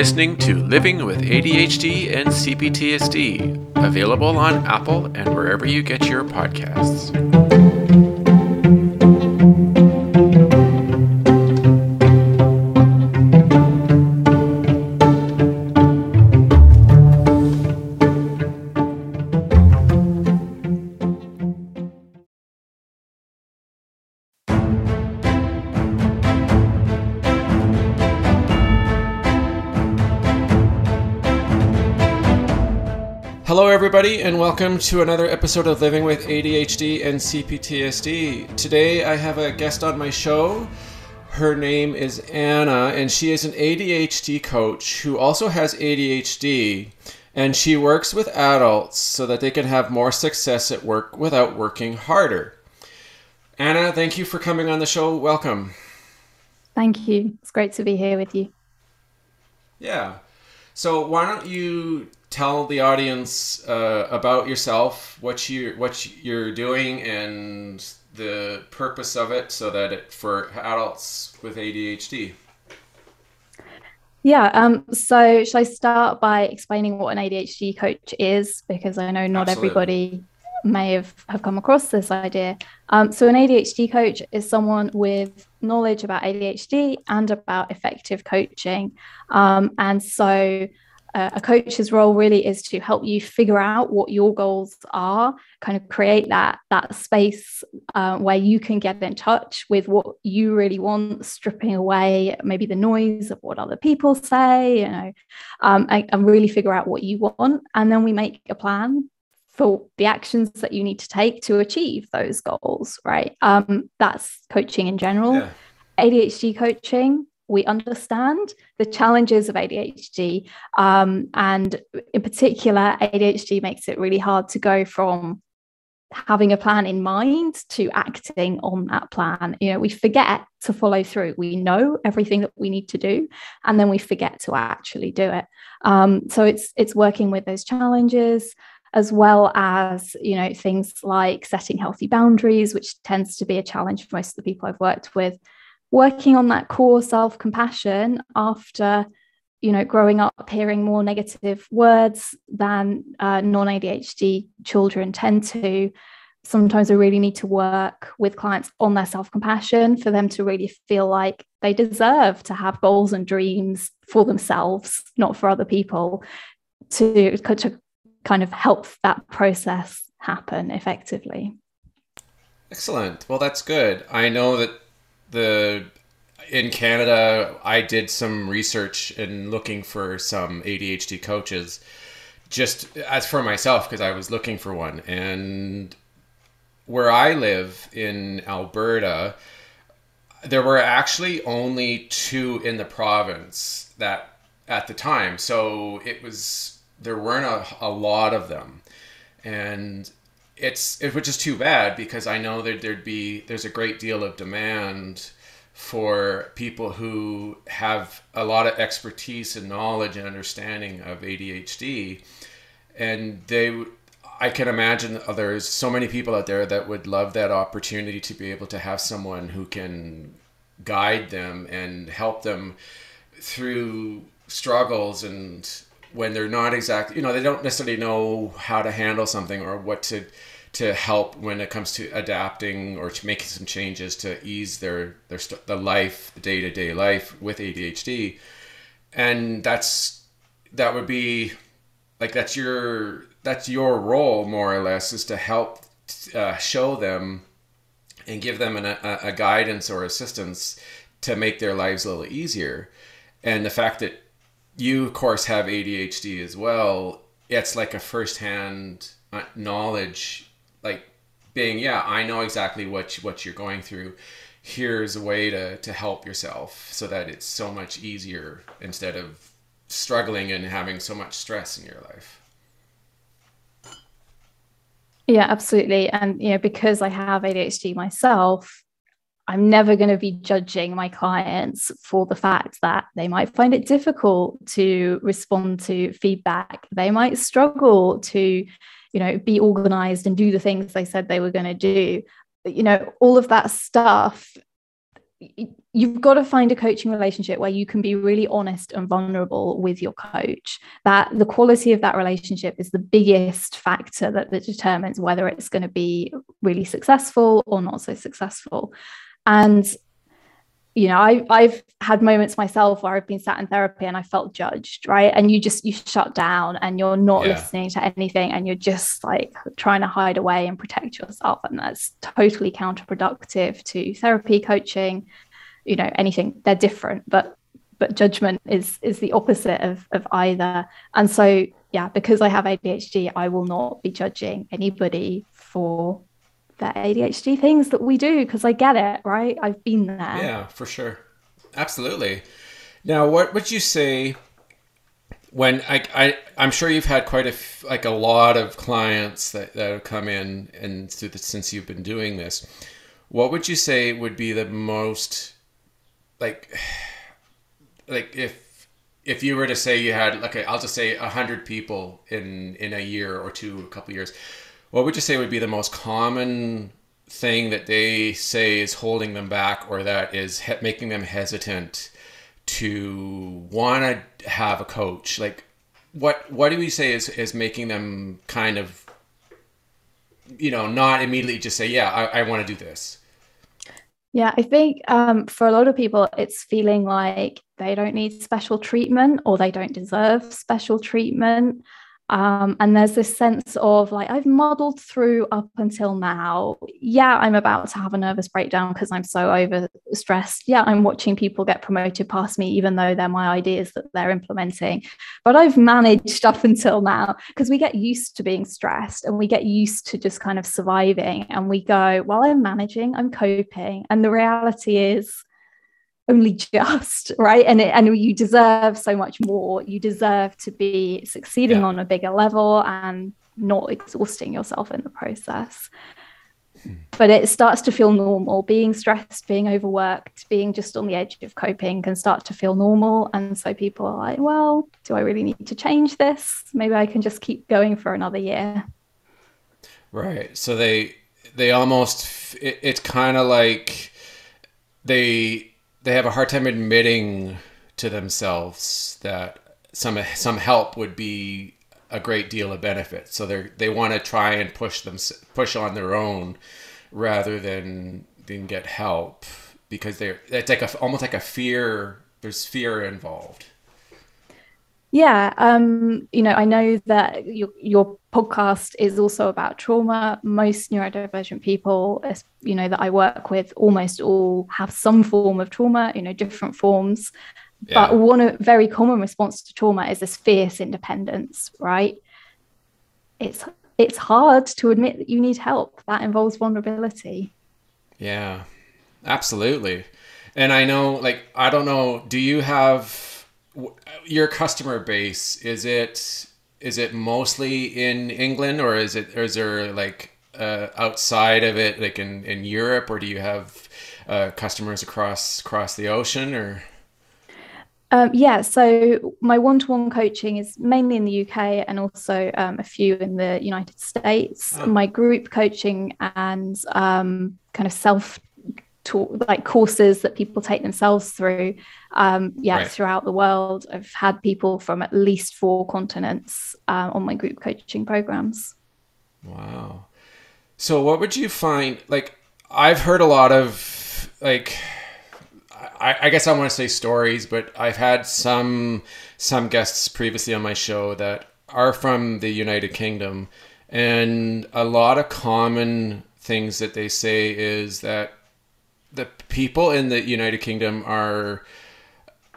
listening to Living with ADHD and CPTSD, available on Apple and wherever you get your podcasts. And welcome to another episode of Living with ADHD and CPTSD. Today, I have a guest on my show. Her name is Anna, and she is an ADHD coach who also has ADHD. And she works with adults so that they can have more success at work without working harder. Anna, thank you for coming on the show. Welcome. Thank you. It's great to be here with you. Yeah. So, why don't you tell the audience uh, about yourself, what you what you're doing, and the purpose of it, so that it for adults with ADHD. Yeah. Um. So, should I start by explaining what an ADHD coach is? Because I know not Absolutely. everybody may have, have come across this idea. Um, so, an ADHD coach is someone with knowledge about ADHD and about effective coaching. Um, and so, uh, a coach's role really is to help you figure out what your goals are kind of create that that space uh, where you can get in touch with what you really want stripping away maybe the noise of what other people say you know um, and, and really figure out what you want. And then we make a plan for the actions that you need to take to achieve those goals right? Um, that's coaching in general. Yeah. adhd coaching we understand the challenges of ADHD. Um, and in particular, ADHD makes it really hard to go from having a plan in mind to acting on that plan. You know, we forget to follow through. We know everything that we need to do, and then we forget to actually do it. Um, so it's it's working with those challenges as well as you know things like setting healthy boundaries which tends to be a challenge for most of the people i've worked with working on that core self compassion after you know growing up hearing more negative words than uh, non ADHD children tend to sometimes I really need to work with clients on their self compassion for them to really feel like they deserve to have goals and dreams for themselves not for other people to, to kind of help that process happen effectively Excellent. Well, that's good. I know that the in Canada, I did some research and looking for some ADHD coaches, just as for myself because I was looking for one. And where I live in Alberta, there were actually only two in the province that at the time. So it was there weren't a, a lot of them, and it's it, which is too bad because I know that there'd be there's a great deal of demand for people who have a lot of expertise and knowledge and understanding of ADHD, and they. I can imagine there's so many people out there that would love that opportunity to be able to have someone who can guide them and help them through struggles and when they're not exactly you know they don't necessarily know how to handle something or what to to help when it comes to adapting or to making some changes to ease their their st- the life the day-to-day life with ADHD and that's that would be like that's your that's your role more or less is to help uh, show them and give them an, a, a guidance or assistance to make their lives a little easier. And the fact that you of course have ADHD as well. It's like a first-hand uh, knowledge like being yeah I know exactly what you- what you're going through. Here's a way to to help yourself so that it's so much easier instead of struggling and having so much stress in your life. Yeah, absolutely. And you know, because I have ADHD myself, I'm never going to be judging my clients for the fact that they might find it difficult to respond to feedback. They might struggle to, you know, be organized and do the things they said they were going to do. You know, all of that stuff you've got to find a coaching relationship where you can be really honest and vulnerable with your coach that the quality of that relationship is the biggest factor that, that determines whether it's going to be really successful or not so successful and you know I, i've had moments myself where i've been sat in therapy and i felt judged right? And you just you shut down and you're not yeah. listening to anything and you're just like trying to hide away and protect yourself. And that's totally counterproductive to therapy coaching you know anything. They're different but but judgment is is the opposite of of either. And so yeah because i have adhd i will not be judging anybody for the ADHD things that we do because I get it, right? I've been there. Yeah, for sure. Absolutely. Now, what would you say when I, I I'm sure you've had quite a like a lot of clients that, that have come in and the, since you've been doing this, what would you say would be the most like like if if you were to say you had like I'll just say a hundred people in in a year or two, a couple years, what would you say would be the most common thing that they say is holding them back or that is he- making them hesitant to want to have a coach? Like what what do we say is is making them kind of you know not immediately just say yeah i, I want to do this yeah i think um, for a lot of people it's feeling like they don't need special treatment or they don't deserve special treatment um, and there's this sense of like, I've muddled through up until now. Yeah, I'm about to have a nervous breakdown because I'm so over stressed. Yeah, I'm watching people get promoted past me, even though they're my ideas that they're implementing. But I've managed up until now because we get used to being stressed and we get used to just kind of surviving. And we go, well, I'm managing, I'm coping. And the reality is, only just right? And it, and you deserve so much more. You deserve to be succeeding yeah. on a bigger level and not exhausting yourself in the process. Hmm. but it starts to feel normal. Being stressed being overworked being just on the edge of coping can start to feel normal. And so people are like well do i really need to change this? Maybe i can just keep going for another year. Right. So they they almost it, it's kind of like they they have a hard time admitting to themselves that some some help would be a great deal of benefit. So they they want to try and push them push on their own rather than than get help because they're it's like a almost like a fear. There's fear involved. Yeah, um, you know, I know that your your podcast is also about trauma. Most neurodivergent people, you know, that I work with, almost all have some form of trauma. You know, different forms. Yeah. But one very common response to trauma is this fierce independence, right? It's it's hard to admit that you need help. That involves vulnerability. Yeah, absolutely. And I know, like, I don't know. Do you have your customer base is it is it mostly in England or is it or is there like uh, outside of it like in in Europe or do you have uh, customers across across the ocean or um, yeah, so my one-to-one coaching is mainly in the UK and also um, a few in the United States. Oh. My group coaching and um, kind of self talk, like courses that people take themselves through um, yeah right. throughout the world. I've had people from at least four continents uh, on my group coaching programs. Wow. So what would you find like i've heard a lot of like I, I guess i want to say stories but i've had some some guests previously on my show that are from the united kingdom and a lot of common things that they say is that the people in the United Kingdom are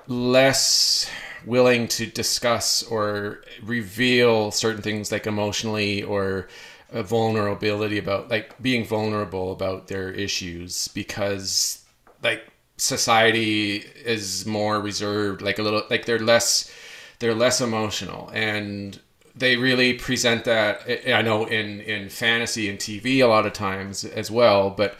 less willing to discuss or reveal certain things like emotionally or uh, vulnerability about like being vulnerable about their issues because like society is more reserved like a little like they're less they're less emotional. And they really present that i know in in fantasy and tv a lot of times as well but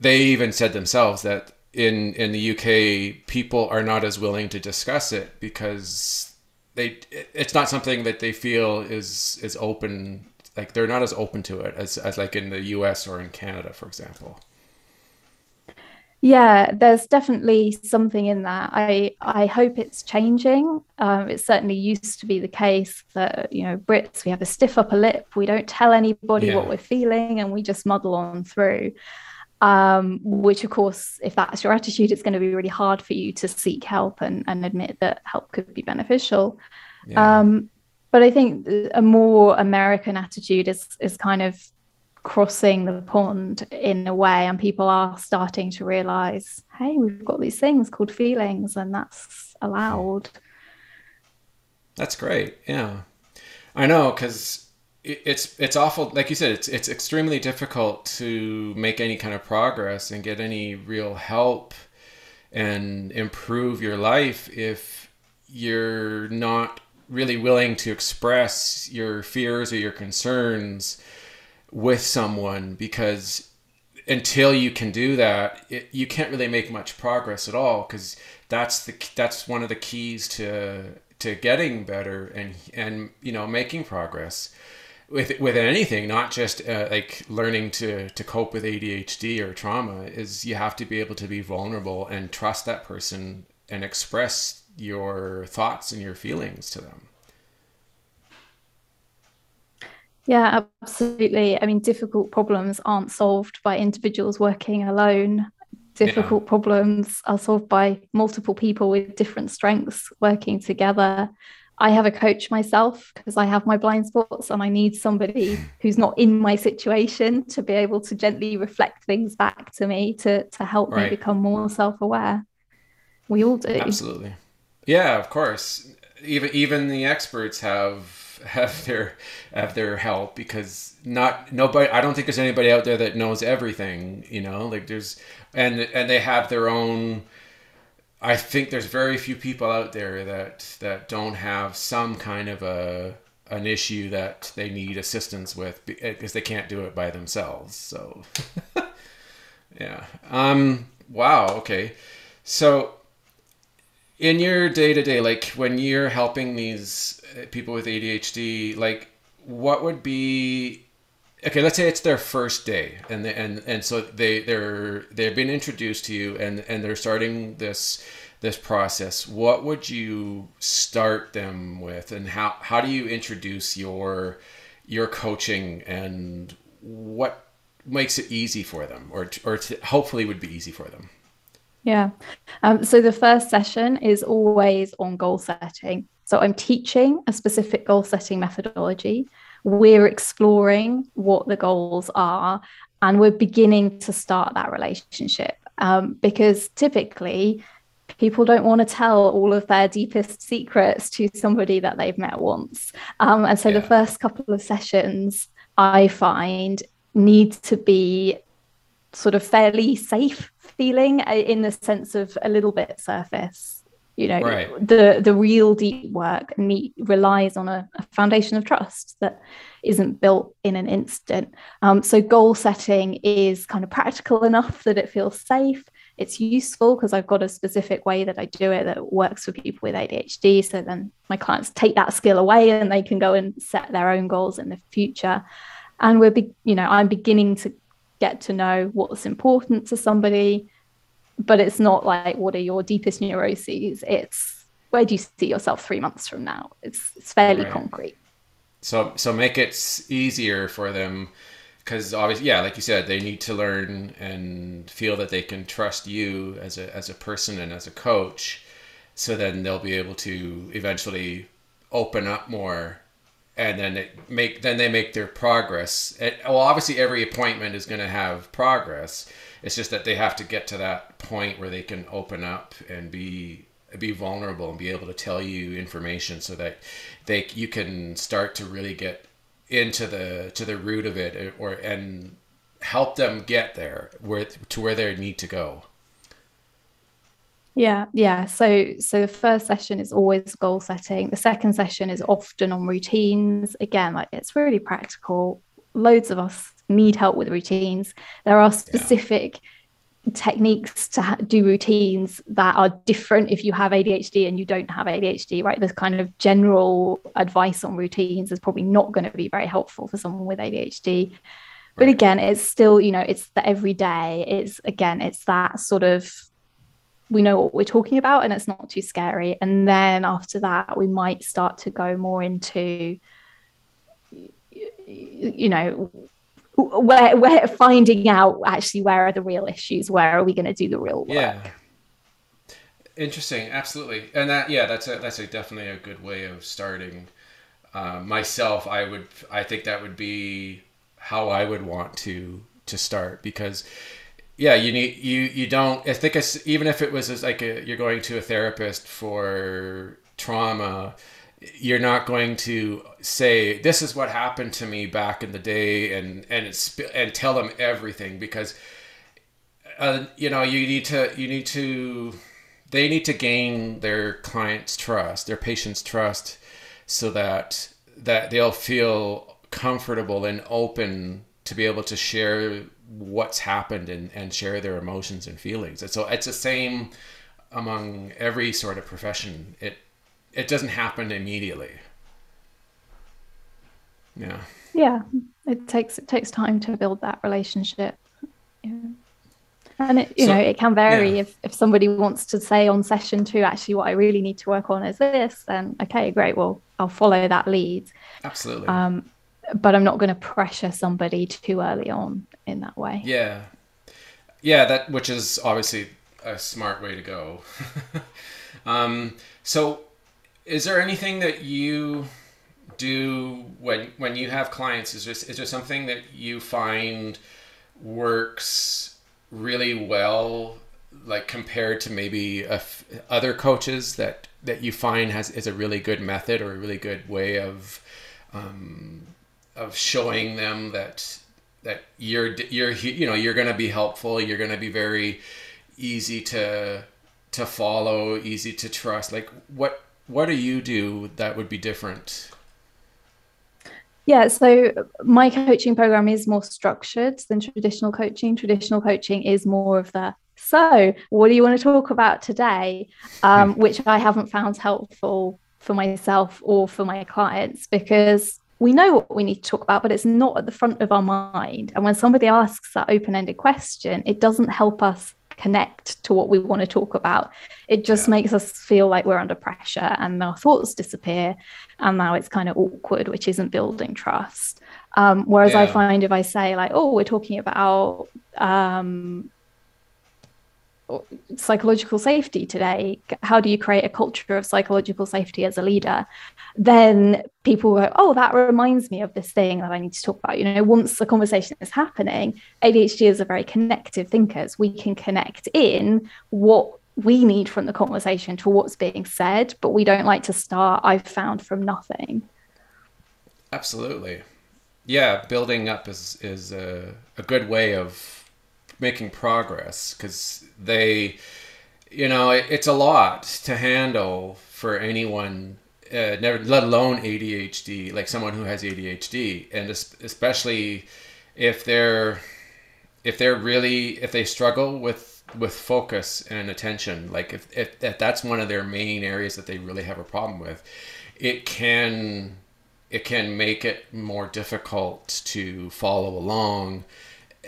they even said themselves that in in the UK people are not as willing to discuss it because they it's not something that they feel is is open like they're not as open to it as, as like in the US or in Canada for example. Yeah, there's definitely something in that. I I hope it's changing. Um, it certainly used to be the case that you know Brits we have a stiff upper lip. We don't tell anybody yeah. what we're feeling, and we just muddle on through. Um, which of course, if that's your attitude, it's going to be really hard for you to seek help and, and admit that help could be beneficial. Yeah. Um, but I think a more American attitude is is kind of crossing the pond in a way and people are starting to realize hey we've got these things called feelings and that's allowed that's great yeah i know because it's it's awful like you said it's it's extremely difficult to make any kind of progress and get any real help and improve your life if you're not really willing to express your fears or your concerns with someone because until you can do that, it, you can't really make much progress at all because that's the that's one of the keys to to getting better and and you know making progress with with anything, not just uh, like learning to to cope with ADHD or trauma. Is you have to be able to be vulnerable and trust that person and express your thoughts and your feelings to them. Yeah, absolutely. I mean, difficult problems aren't solved by individuals working alone. Difficult yeah. problems are solved by multiple people with different strengths working together. I have a coach myself because I have my blind spots and I need somebody who's not in my situation to be able to gently reflect things back to me to, to help right. me become more self aware. We all do. Absolutely. Yeah, of course. Even even the experts have have their have their help because not nobody I don't think there's anybody out there that knows everything, you know, like there's and and they have their own I think there's very few people out there that that don't have some kind of a an issue that they need assistance with because they can't do it by themselves. So yeah. Um wow, okay. So in your day to day, like when you're helping these uh, people with ADHD, like what would be okay let's say it's their first day and they, and and so they they're they've been introduced to you and and they're starting this this process what would you start them with and how how do you introduce your your coaching and what makes it easy for them or or hopefully would be easy for them yeah. Um, so the first session is always on goal setting. So I'm teaching a specific goal setting methodology. We're exploring what the goals are, and we're beginning to start that relationship um, because typically people don't want to tell all of their deepest secrets to somebody that they've met once. Um, and so yeah. the first couple of sessions I find need to be sort of fairly safe feeling uh, in the sense of a little bit surface you know right. the the real deep work need, relies on a, a, foundation of trust that isn't built in an instant. Um, so goal setting is kind of practical enough that it feels safe. It's useful because i've got a specific way that i do it that works for people with adhd so then my clients take that skill away and they can go and set their own goals in the future. And we're be, you know i'm beginning to get to know what's important to somebody but it's not like what are your deepest neuroses? It's where do you see yourself three months from now? It's, it's fairly right. concrete. So so make it easier for them because obviously yeah like you said they need to learn and feel that they can trust you as a as a person and as a coach. So then they'll be able to eventually open up more and then it make then they make their progress. It, well, obviously every appointment is going to have progress. It's just that they have to get to that point where they can open up and be be vulnerable and be able to tell you information so that they you can start to really get into the to the root of it or and help them get there where to where they need to go. Yeah, yeah. So so the first session is always goal setting. The second session is often on routines. Again, like it's really practical. Loads of us need help with routines. There are specific yeah. techniques to ha- do routines that are different if you have ADHD and you don't have ADHD, right? This kind of general advice on routines is probably not going to be very helpful for someone with ADHD. but again it's still you know it's the everyday it's again it's that sort of we know what we're talking about and it's not too scary. And then after that we might start to go more into you know where we're finding out actually where are the real issues where are we going to do the real work? Yeah. Interesting absolutely. And that yeah that's a that's a definitely a good way of starting. Uh, myself i would i think that would be how i would want to to start because yeah you need you you don't i think it's even if it was like a, you're going to a therapist for trauma you're not going to say this is what happened to me back in the day and and and tell them everything because uh, you know you need to you need to they need to gain their clients trust their patients trust so that that they'll feel comfortable and open to be able to share what's happened and, and share their emotions and feelings and so it's the same among every sort of profession it it doesn't happen immediately. Yeah. Yeah, it takes it takes time to build that relationship. Yeah. And it, you so, know, it can vary yeah. if, if somebody wants to say on session two, actually, what I really need to work on is this, then okay, great. Well, I'll follow that lead. Absolutely. Um, but I'm not going to pressure somebody too early on in that way. Yeah. Yeah, that which is obviously a smart way to go. um, so is there anything that you do when when you have clients? Is there is there something that you find works really well, like compared to maybe other coaches that that you find has is a really good method or a really good way of um, of showing them that that you're you're you know you're going to be helpful you're going to be very easy to to follow easy to trust like what what do you do that would be different? Yeah, so my coaching program is more structured than traditional coaching. Traditional coaching is more of the so, what do you want to talk about today? Um, hmm. which I haven't found helpful for myself or for my clients because we know what we need to talk about, but it's not at the front of our mind. And when somebody asks that open ended question, it doesn't help us connect to what we want to talk about. It just yeah. makes us feel like we're under pressure and our thoughts disappear. And now it's kind of awkward, which isn't building trust. Um, whereas yeah. I find if I say, like, oh, we're talking about um, psychological safety today how do you create a culture of psychological safety as a leader? Then people go oh that reminds me of this thing that i need to talk about. You know once the conversation is happening adhders are very connective thinkers. We can connect in what we need from the conversation to what's being said but we don't like to start i've found from nothing. Absolutely. Yeah building up is is a, a good way of making progress because they, you know, it, it's a lot to handle for anyone, uh, never let alone ADHD, like someone who has ADHD, and especially if they're if they're really if they struggle with with focus and attention like if, if, if that's one of their main areas that they really have a problem with it can it can make it more difficult to follow along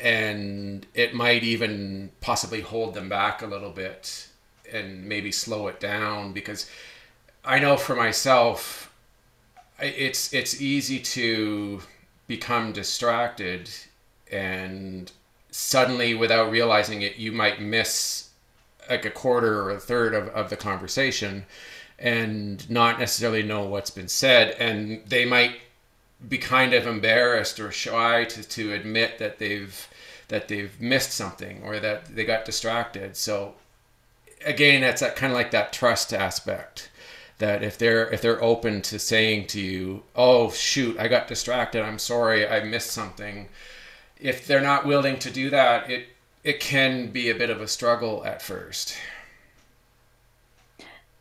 and it might even possibly hold them back a little bit and maybe slow it down because I know for myself it's it's easy to become distracted and suddenly without realizing it you might miss like a quarter or a third of, of the conversation and not necessarily know what's been said. And they might be kind of embarrassed or shy to, to admit that they've that they've missed something or that they got distracted. So again, that's that kind of like that trust aspect that if they're if they're open to saying to you, "Oh shoot, I got distracted. I'm sorry. I missed something." If they're not willing to do that, it it can be a bit of a struggle at first.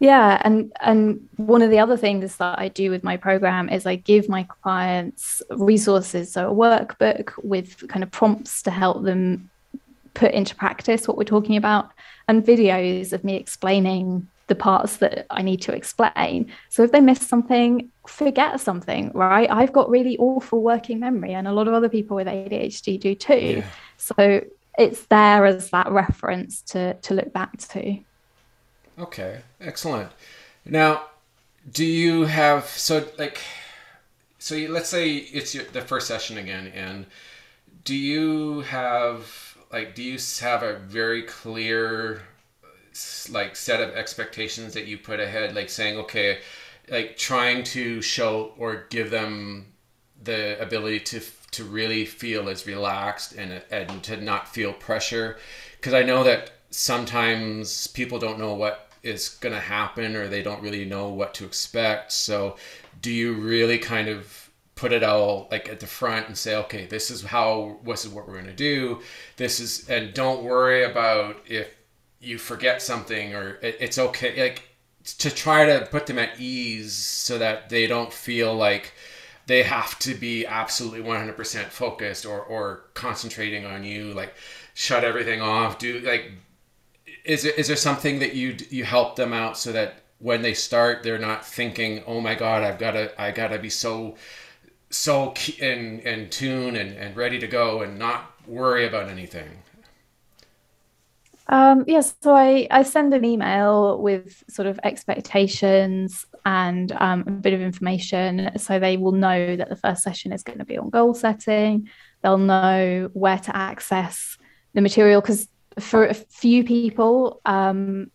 Yeah, and and one of the other things that I do with my program is I give my clients resources, so a workbook with kind of prompts to help them put into practice what we're talking about, and videos of me explaining the parts that I need to explain. So if they miss something, forget something, right? I've got really awful working memory, and a lot of other people with ADHD do too. Yeah. So it's there as that reference to to look back to. Okay, excellent. Now, do you have so like so you, let's say it's your, the first session again, and do you have like do you have a very clear like set of expectations that you put ahead, like saying okay, like trying to show or give them the ability to to really feel as relaxed and and to not feel pressure because I know that sometimes people don't know what is going to happen or they don't really know what to expect. So, do you really kind of put it all like at the front and say, okay, this is how this is what we're going to do. This is and don't worry about if you forget something or it, it's okay like to try to put them at ease so that they don't feel like they have to be absolutely 100% focused or, or concentrating on you like shut everything off do like is there, is there something that you you help them out so that when they start they're not thinking oh my god i've got to i got to be so so in in tune and, and ready to go and not worry about anything um, yes, so I, I send an email with sort of expectations and um, a bit of information so they will know that the first session is going to be on goal setting. They'll know where to access the material because for a few people, um,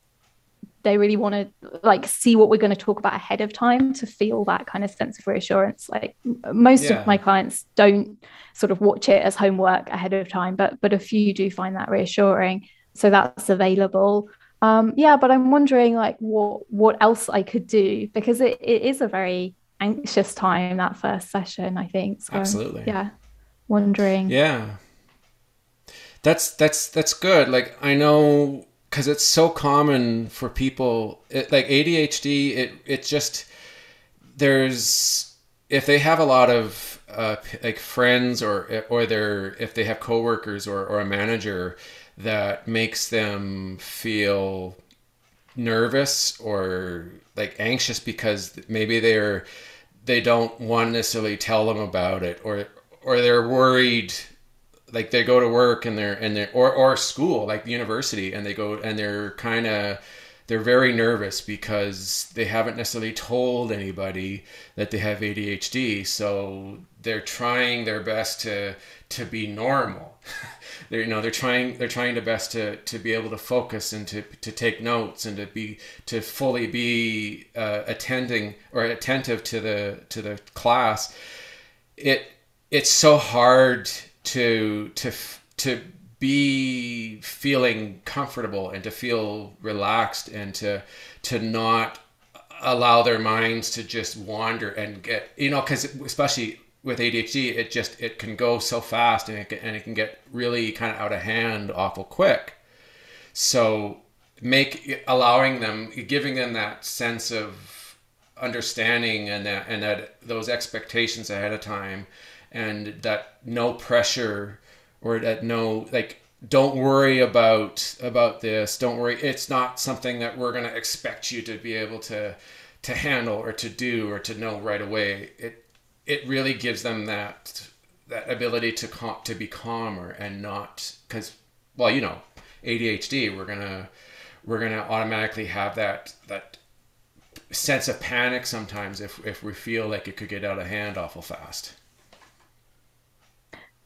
they really want to like see what we're going to talk about ahead of time to feel that kind of sense of reassurance. Like most yeah. of my clients don't sort of watch it as homework ahead of time but but a few do find that reassuring so that's available. Um yeah but i'm wondering like what what else i could do because it, it is a very anxious time that first session i think so, absolutely. yeah wondering. Yeah that's that's that's good. Like i know because it's so common for people it, like adhd it it just there's if they have a lot of uh, like friends or or if they have coworkers or, or a manager that makes them feel nervous or like anxious because maybe they're they don't want to necessarily tell them about it or or they're worried like they go to work and they're and they're or, or school like the university and they go and they're kind of they're very nervous because they haven't necessarily told anybody that they have ADHD so they're trying their best to to be normal. They're you know they're trying they're trying their best to to be able to focus and to to take notes and to be to fully be uh, attending or attentive to the to the class. It it's so hard to to to be feeling comfortable and to feel relaxed and to to not allow their minds to just wander and get you know because especially with ADHD, it just it can go so fast and it can, and it can get really kind of out of hand awful quick. So make allowing them giving them that sense of understanding and that and that those expectations ahead of time and that no pressure or that no like don't worry about about this. Don't worry. It's not something that we're going to expect you to be able to to handle or to do or to know right away. It it really gives them that that ability to cal- to be calmer and not because well you know ADHD we're gonna we're gonna automatically have that that sense of panic sometimes if if we feel like it could get out of hand awful fast.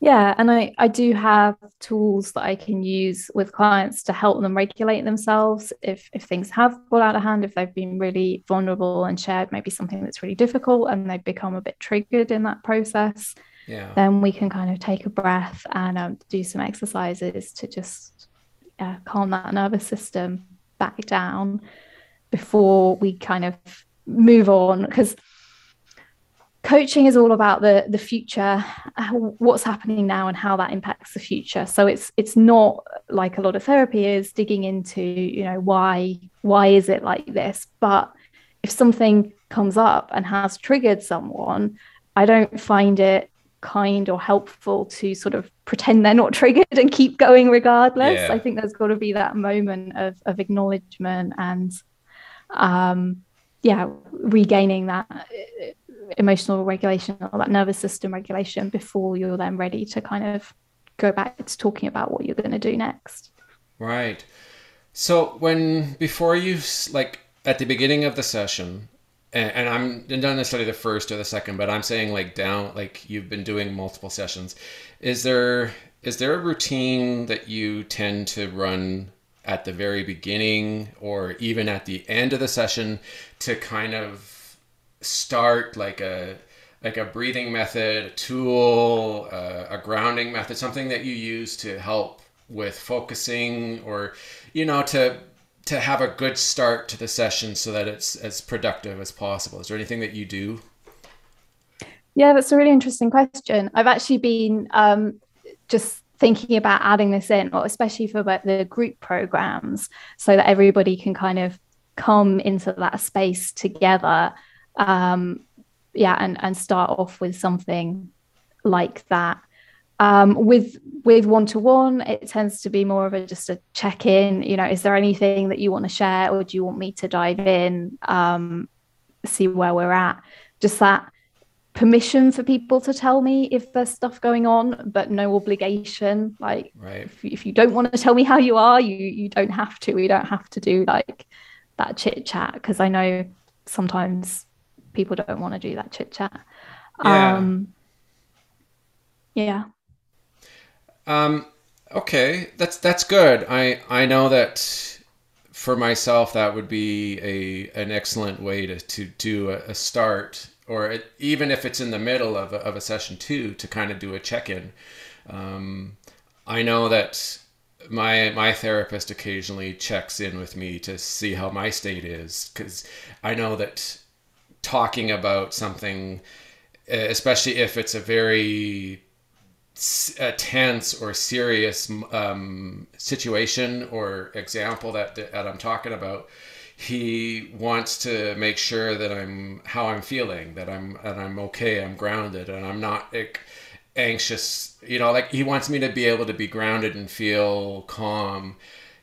Yeah, and I, I do have tools that I can use with clients to help them regulate themselves if if things have got out of hand, if they've been really vulnerable and shared maybe something that's really difficult and they've become a bit triggered in that process. Yeah. Then we can kind of take a breath and um, do some exercises to just uh, calm that nervous system back down before we kind of move on because coaching is all about the the future what's happening now and how that impacts the future. So it's it's not like a lot of therapy is digging into you know why why is it like this? But if something comes up and has triggered someone i don't find it kind or helpful to sort of pretend they're not triggered and keep going regardless. Yeah. i think there's got to be that moment of of acknowledgement and um, yeah, regaining that uh, emotional regulation or that nervous system regulation before you're then ready to kind of go back to talking about what you're going to do next. Right. So when before you like at the beginning of the session, and, and I'm not necessarily the first or the second, but I'm saying like down like you've been doing multiple sessions. Is there is there a routine that you tend to run at the very beginning or even at the end of the session to kind of start like a like a breathing method, a tool, uh, a grounding method, something that you use to help with focusing or you know to to have a good start to the session so that it's as productive as possible. Is there anything that you do? Yeah, that's a really interesting question. I've actually been um, just thinking about adding this in, or especially for the group programs, so that everybody can kind of come into that space together. Um, yeah, and and start off with something like that. Um, with with one to one, it tends to be more of a just a check in. You know, is there anything that you want to share, or do you want me to dive in, um, see where we're at? Just that permission for people to tell me if there's stuff going on, but no obligation. Like, right. if, if you don't want to tell me how you are, you you don't have to. We don't have to do like that chit chat because I know sometimes people don't want to do that chit chat. Yeah. Um, yeah. Um, okay, that's that's good. I I know that for myself that would be a an excellent way to to do a, a start, or it, even if it's in the middle of a, of a session two, to kind of do a check in. Um, I know that my my therapist occasionally checks in with me to see how my state is because I know that talking about something, especially if it's a very a tense or serious um, situation or example that, that I'm talking about, he wants to make sure that I'm how I'm feeling, that I'm and I'm okay, I'm grounded, and I'm not like, anxious. You know, like he wants me to be able to be grounded and feel calm,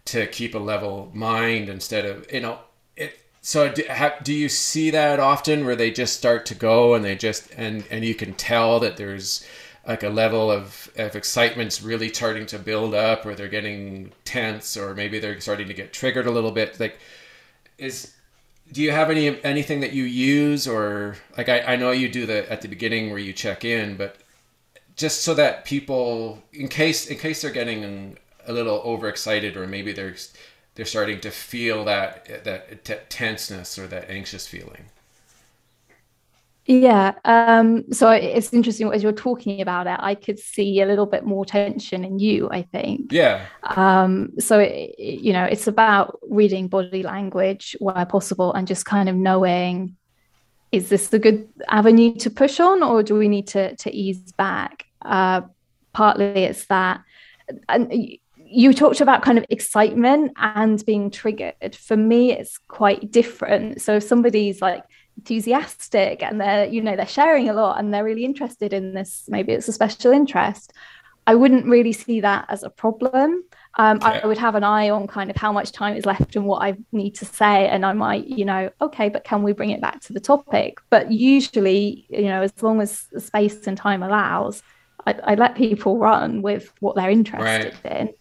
to keep a level mind instead of you know it. So do, have, do you see that often where they just start to go and they just and and you can tell that there's like a level of, of excitement's really starting to build up or they're getting tense or maybe they're starting to get triggered a little bit like is do you have any anything that you use or like I, I know you do the at the beginning where you check in but just so that people in case in case they're getting a little overexcited or maybe they're they're starting to feel that that t- tenseness or that anxious feeling yeah. Um, so it's interesting as you're talking about it, I could see a little bit more tension in you, I think. Yeah. Um, so, it, you know, it's about reading body language where possible and just kind of knowing is this the good avenue to push on or do we need to, to ease back? Uh, partly it's that. And you talked about kind of excitement and being triggered. For me, it's quite different. So if somebody's like, enthusiastic and they're you know they're sharing a lot and they're really interested in this maybe it's a special interest i wouldn't really see that as a problem um, okay. I would have an eye on kind of how much time is left and what I need to say, and I might, you know, okay, but can we bring it back to the topic? But usually, you know, as long as the space and time allows, I, I let people run with what they're interested right. in.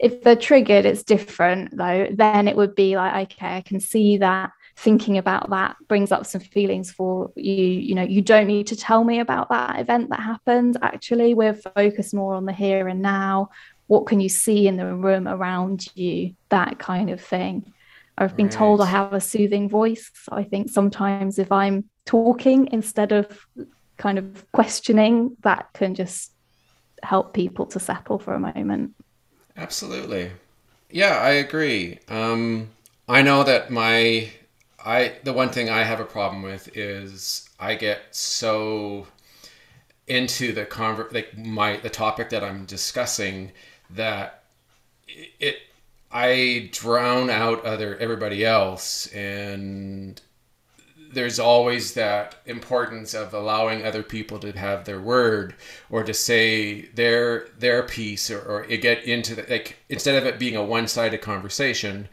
If they're triggered, it's different though. Then it would be like, okay, I can see that thinking about that brings up some feelings for you. You know you don't need to tell me about that event that happened. Actually we're focused more on the here and now. What can you see in the room around you? That kind of thing. I've been right. told i have a soothing voice. I think sometimes if i'm talking instead of kind of questioning that can just help people to settle for a moment. Absolutely. Yeah i agree. Um i know that my I the one thing I have a problem with is I get so into the convert like my the topic that I'm discussing that it I drown out other everybody else and there's always that importance of allowing other people to have their word or to say their their piece or, or get into the like instead of it being a one-sided conversation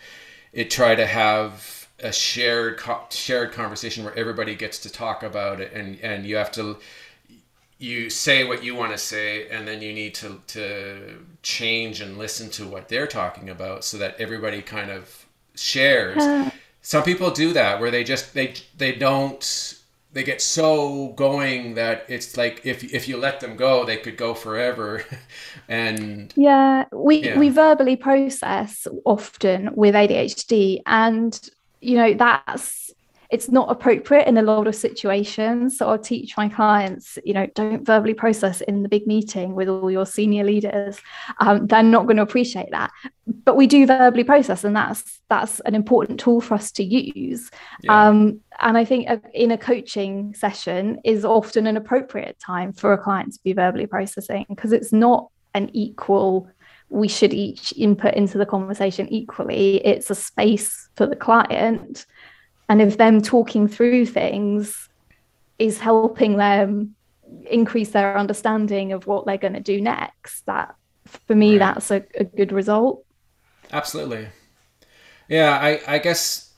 it try to have a shared co- shared conversation where everybody gets to talk about it and and you have to you say what you want to say and then you need to to change and listen to what they're talking about so that everybody kind of shares. Some people do that where they just they they don't they get so going that it's like if if you let them go they could go forever. And yeah we yeah. we verbally process often with ADHD and you know that's it's not appropriate in a lot of situations. So i'll teach my clients you know don't verbally process in the big meeting with all your senior leaders. Um, they're not going to appreciate that. But we do verbally process and that's that's an important tool for us to use. Yeah. um, and i think in a coaching session is often an appropriate time for a client to be verbally processing because it's not an equal we should each input into the conversation equally. It's a space for the client. And if them talking through things is helping them increase their understanding of what they're going to do next, that for me, right. that's a, a good result. Absolutely. Yeah, I, I guess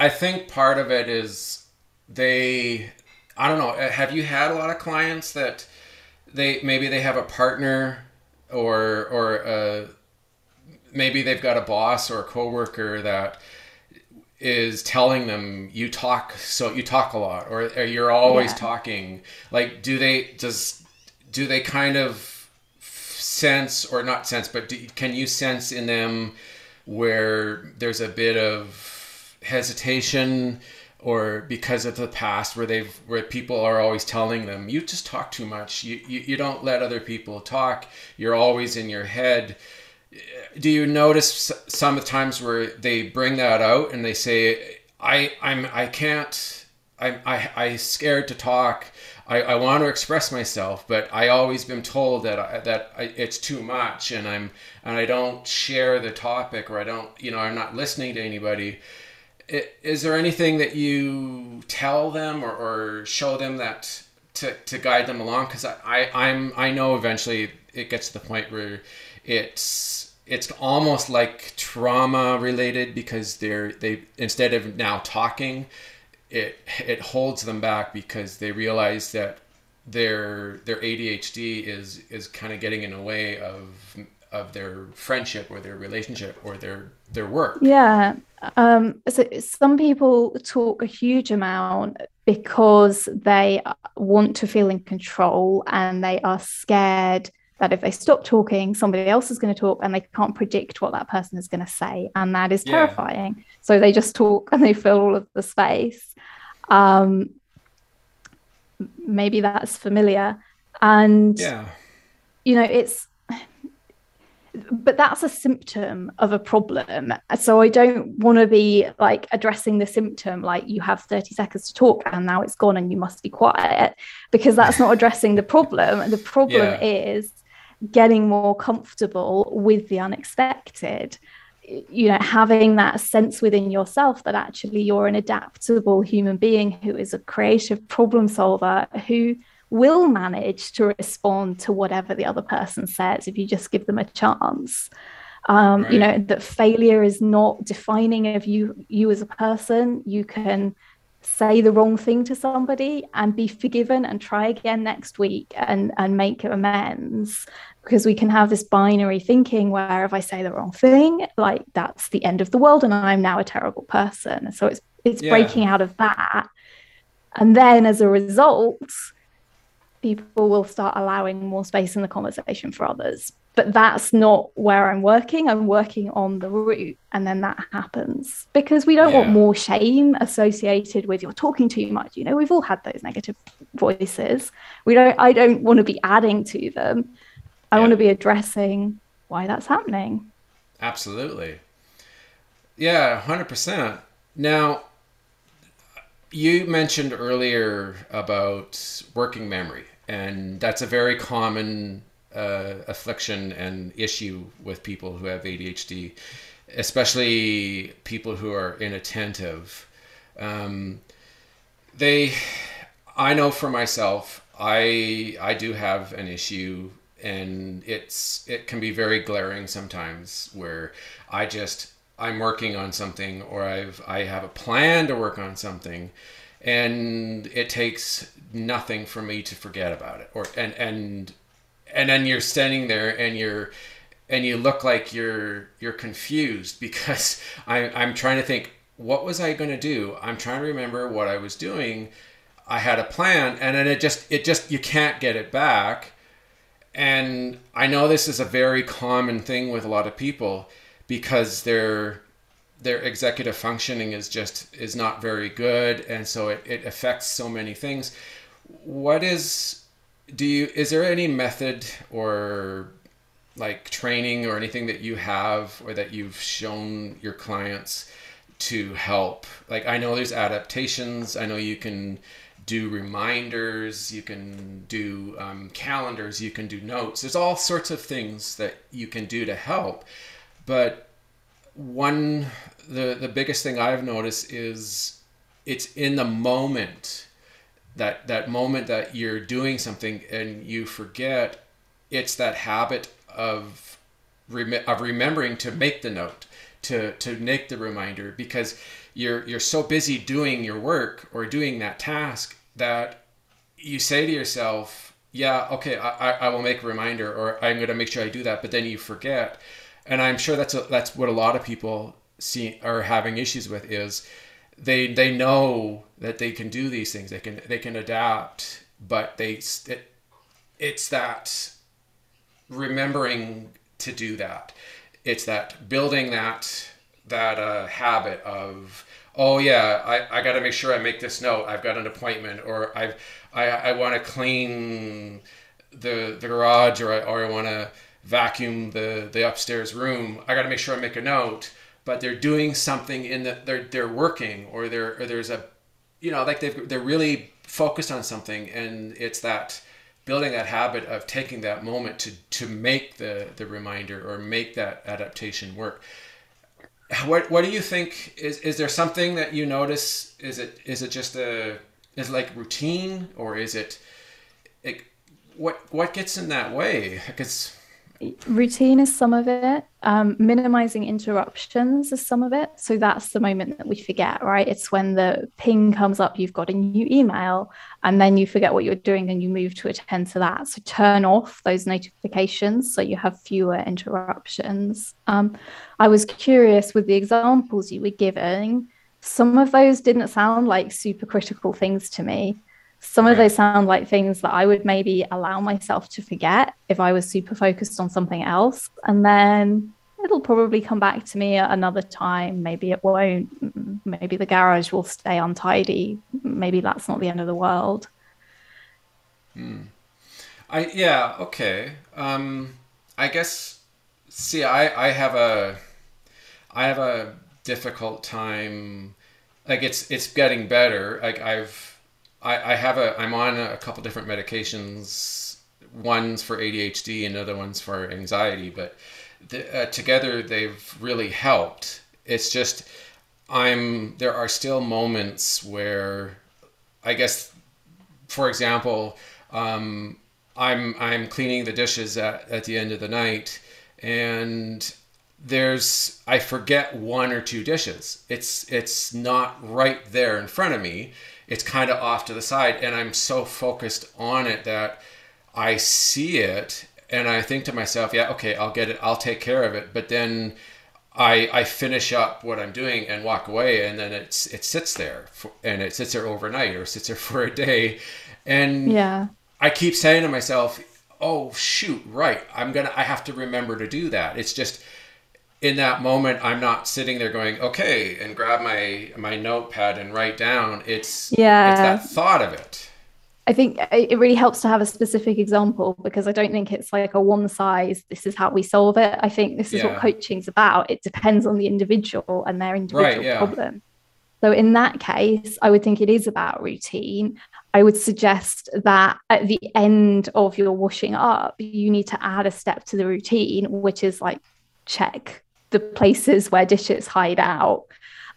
I think part of it is they, I don't know, have you had a lot of clients that they maybe they have a partner or or uh, maybe they've got a boss or a coworker that is telling them you talk so you talk a lot or, or you're always yeah. talking like do they does do they kind of sense or not sense but do, can you sense in them where there's a bit of hesitation or because of the past where they've where people are always telling them you just talk too much. You, you, you don't let other people talk. You're always in your head. Do you notice some of the times where they bring that out and they say i i'm i can't i'm i i scared to talk. I, I want to express myself, but I always been told that I, that I, it's too much, and I'm and I don't share the topic, or I don't, you know, I'm not listening to anybody is there anything that you tell them or, or show them that to, to guide them along? Because I, I i'm i know eventually it gets to the point where it's it's almost like trauma related because they're they instead of now talking it it holds them back because they realize that their their ADHD is is kind of getting in the way of of their friendship or their relationship or their their work yeah um, so some people talk a huge amount because they want to feel in control and they are scared that if they stop talking, somebody else is going to talk and they can't predict what that person is going to say. And that is terrifying. Yeah. So they just talk and they fill all of the space. Um, maybe that's familiar. And, yeah. you know, it's, but that's a symptom of a problem. So I don't want to be like addressing the symptom like you have 30 seconds to talk and now it's gone and you must be quiet because that's not addressing the problem. The problem yeah. is getting more comfortable with the unexpected. You know, having that sense within yourself that actually you're an adaptable human being who is a creative problem solver who will manage to respond to whatever the other person says if you just give them a chance. Um, right. You know that failure is not defining of you you as a person. You can say the wrong thing to somebody and be forgiven and try again next week and and make amends because we can have this binary thinking where if I say the wrong thing, like that's the end of the world and I'm now a terrible person. So it's it's yeah. breaking out of that. And then as a result, people will start allowing more space in the conversation for others. But that's not where I'm working. I'm working on the root, and then that happens because we don't yeah. want more shame associated with you're talking too much. You know, we've all had those negative voices. We don't. I don't want to be adding to them. I yeah. want to be addressing why that's happening. Absolutely. Yeah, hundred percent. Now, you mentioned earlier about working memory and that's a very common uh, affliction and issue with people who have ADHD, especially people who are inattentive. Um, they, I know for myself, I I do have an issue, and it's it can be very glaring sometimes where I just I'm working on something or I've I have a plan to work on something and it takes nothing for me to forget about it or and and and then you're standing there and you're and you look like you're you're confused because I, I'm trying to think what was I going to do? I'm trying to remember what I was doing. I had a plan and then it just it just you can't get it back. And I know this is a very common thing with a lot of people because their their executive functioning is just is not very good and so it, it affects so many things. What is do you is there any method or like training or anything that you have or that you've shown your clients to help? Like i know there's adaptations. I know you can do reminders. You can do um, calendars. You can do notes. There's all sorts of things that you can do to help. But one the the biggest thing i've noticed is it's in the moment that that moment that you're doing something and you forget it's that habit of rem- of remembering to make the note to to make the reminder because you're you're so busy doing your work or doing that task that you say to yourself yeah okay i, I will make a reminder or i'm going to make sure i do that but then you forget. And i'm sure that's a, that's what a lot of people see are having issues with is they they know that they can do these things. They can they can adapt but they it, it's that remembering to do that. It's that building that that uh, habit of oh yeah I, I got to make sure I make this note. I've got an appointment or I've I, I want to clean the the garage or I, or I want to vacuum the the upstairs room. I got to make sure I make a note but they're doing something in the they're they're working or there or there's a you know like they they're really focused on something and it's that building that habit of taking that moment to to make the the reminder or make that adaptation work. What what do you think is is there something that you notice? Is it is it just a is it like routine or is it, it what what gets in that way? Because routine is some of it. Um, minimizing interruptions is some of it. So that's the moment that we forget right? It's when the ping comes up you've got a new email and then you forget what you're doing and you move to attend to that. So turn off those notifications so you have fewer interruptions. Um, i was curious with the examples you were giving some of those didn't sound like super critical things to me some of those sound like things that I would maybe allow myself to forget if I was super focused on something else. And then it'll probably come back to me at another time. Maybe it won't. Maybe the garage will stay untidy. Maybe that's not the end of the world. Hmm. I yeah okay. Um, I guess. See, I I have a I have a difficult time. Like it's it's getting better. Like I've I, I have a I'm on a couple different medications. One's for ADHD and other one's for anxiety, but the, uh, together they've really helped. It's just I'm there are still moments where I guess, for example, um, I'm I'm cleaning the dishes at, at the end of the night, and there's I forget one or two dishes. It's it's not right there in front of me, it's kind of off to the side and i'm so focused on it that i see it and i think to myself yeah okay i'll get it i'll take care of it. But then i i finish up what i'm doing and walk away and then it's it sits there for, and it sits there overnight or sits there for a day. And yeah. I keep saying to myself oh shoot right i'm gonna i have to remember to do that. It's just in that moment i'm not sitting there going okay and grab my my notepad and write down. It's yeah it's that thought of it. I think uh, it really helps to have a specific example because i don't think it's like a one size this is how we solve it. I think this is yeah. what coaching's about. It depends on the individual and their individual right, yeah. problem. So in that case i would think it is about routine. I would suggest that at the end of your washing up, you need to add a step to the routine, which is like check the places where dishes hide out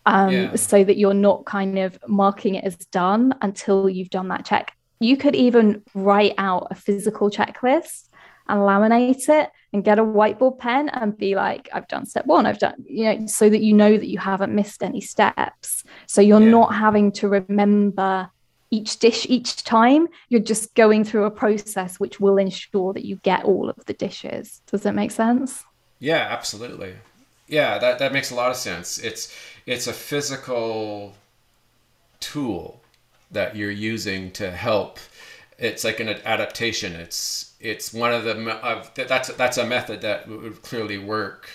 um, yeah. so that you're not kind of marking it as done until you've done that check. You could even write out a physical checklist and laminate it and get a whiteboard pen and be like, I've done step one, I've done, you know, so that you know that you haven't missed any steps. So you're yeah. not having to remember each dish each time. You're just going through a process which will ensure that you get all of the dishes. Does that make sense? Yeah, absolutely. Yeah, that, that makes a lot of sense. It's it's a physical tool that you're using to help. It's like an adaptation. It's it's one of the of that's that's a method that would clearly work.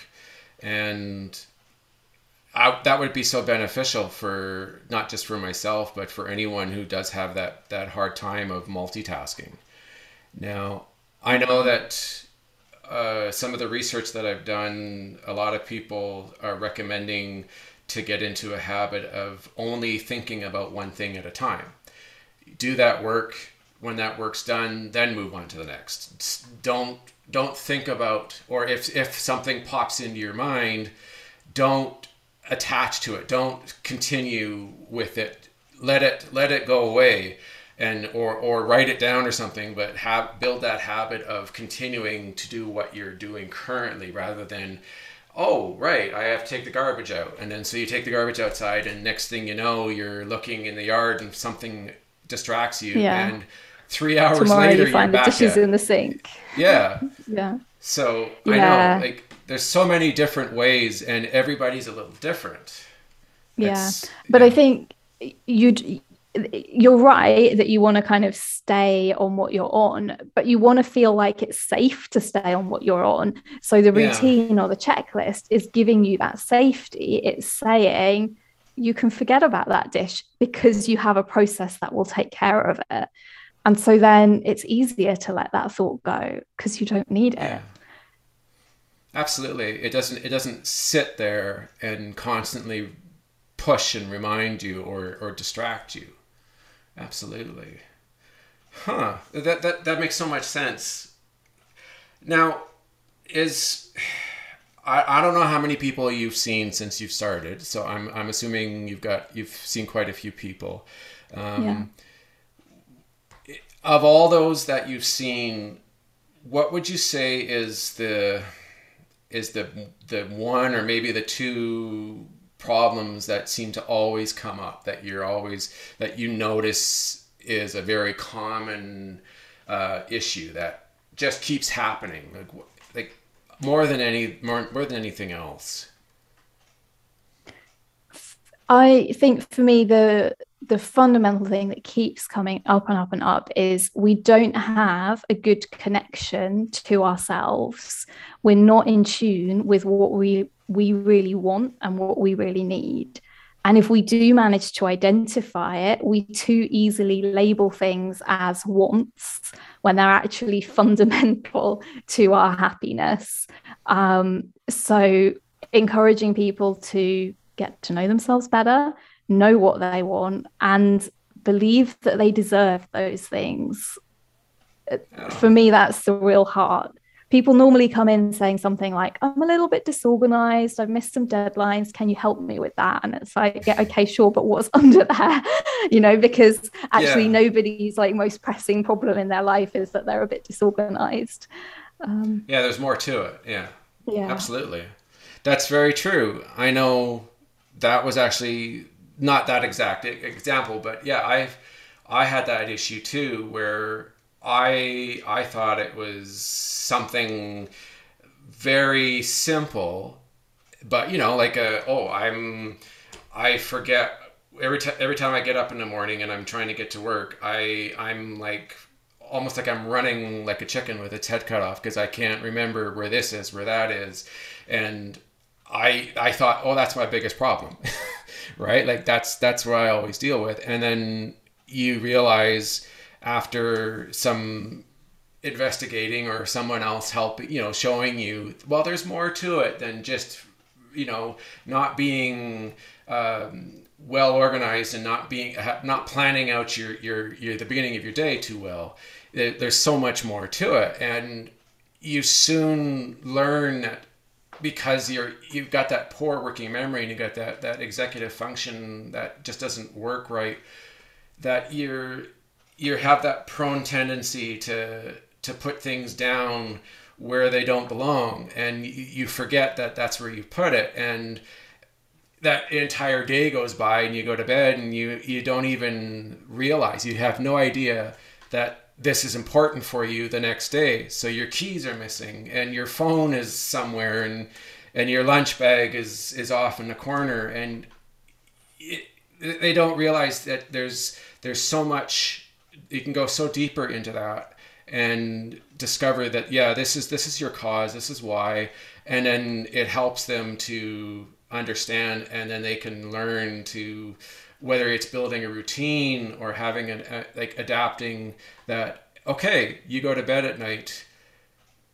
And I, that would be so beneficial for not just for myself but for anyone who does have that that hard time of multitasking. Now i know that uh, some of the research that i've done a lot of people are recommending to get into a habit of only thinking about one thing at a time. Do that work. When that work's done then move on to the next. Don't don't think about or if if something pops into your mind don't attach to it. Don't continue with it. Let it let it go away and or or write it down or something but have build that habit of continuing to do what you're doing currently rather than oh right i have to take the garbage out and then so you take the garbage outside and next thing you know you're looking in the yard and something distracts you yeah. and three hours Tomorrow later, you find the dishes at, in the sink. Yeah. yeah. So yeah. I know, like, there's so many different ways, and everybody's a little different. Yeah, it's, but yeah. I think you'd you're right that you want to kind of stay on what you're on, but you want to feel like it's safe to stay on what you're on. So the routine yeah. or the checklist is giving you that safety. It's saying you can forget about that dish because you have a process that will take care of it and so then it's easier to let that thought go because you don't need it yeah. absolutely it doesn't it doesn't sit there and constantly push and remind you or or distract you absolutely. Huh. That that, that makes so much sense. Now is I, I don't know how many people you've seen since you've started so i'm i'm assuming you've got you've seen quite a few people. Um, yeah. Of all those that you've seen, what would you say is the is the the one or maybe the two problems that seem to always come up that you're always that you notice is a very common uh, issue that just keeps happening like like more than any more, more than anything else. I think for me the the fundamental thing that keeps coming up and up and up is we don't have a good connection to ourselves. We're not in tune with what we we really want and what we really need. And if we do manage to identify it, we too easily label things as wants when they're actually fundamental to our happiness. Um, so, encouraging people to get to know themselves better, know what they want and believe that they deserve those things. For me, that's the real heart. People normally come in saying something like, I'm a little bit disorganized. I've missed some deadlines. Can you help me with that? And it's like, yeah, okay, sure. But what's under there? you know, because actually, yeah. nobody's like most pressing problem in their life is that they're a bit disorganized. Um, yeah, there's more to it. Yeah. Yeah. Absolutely. That's very true. I know that was actually not that exact example, but yeah, I've I had that issue too, where I I thought it was something very simple, but you know, like a oh, I'm I forget every time every time I get up in the morning and I'm trying to get to work, I I'm like almost like I'm running like a chicken with its head cut off because I can't remember where this is, where that is, and I I thought, oh, that's my biggest problem. right? Like that's that's what I always deal with. And then you realize after some investigating or someone else helping, you know, showing you, well, there's more to it than just, you know, not being um, well organized and not being not planning out your your your the beginning of your day too well. There's so much more to it, and you soon learn that because you're you've got that poor working memory and you got that that executive function that just doesn't work right that you're you have that prone tendency to to put things down where they don't belong and you forget that that's where you put it. And that entire day goes by and you go to bed and you you don't even realize you have no idea that this is important for you the next day. So your keys are missing and your phone is somewhere and and your lunch bag is is off in the corner. And it, they don't realize that there's there's so much you can go so deeper into that and discover that yeah this is this is your cause this is why. And then it helps them to understand and then they can learn to whether it's building a routine or having an a, like adapting that okay you go to bed at night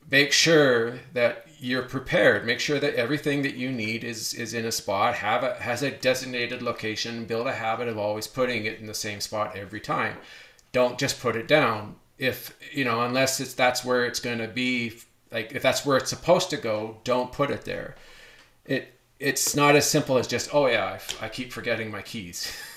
make sure that you're prepared. Make sure that everything that you need is is in a spot. Have a has a designated location. Build a habit of always putting it in the same spot every time. Don't just put it down. If you know unless it's that's where it's going to be like if that's where it's supposed to go don't put it there. It it's not as simple as just oh yeah I, I keep forgetting my keys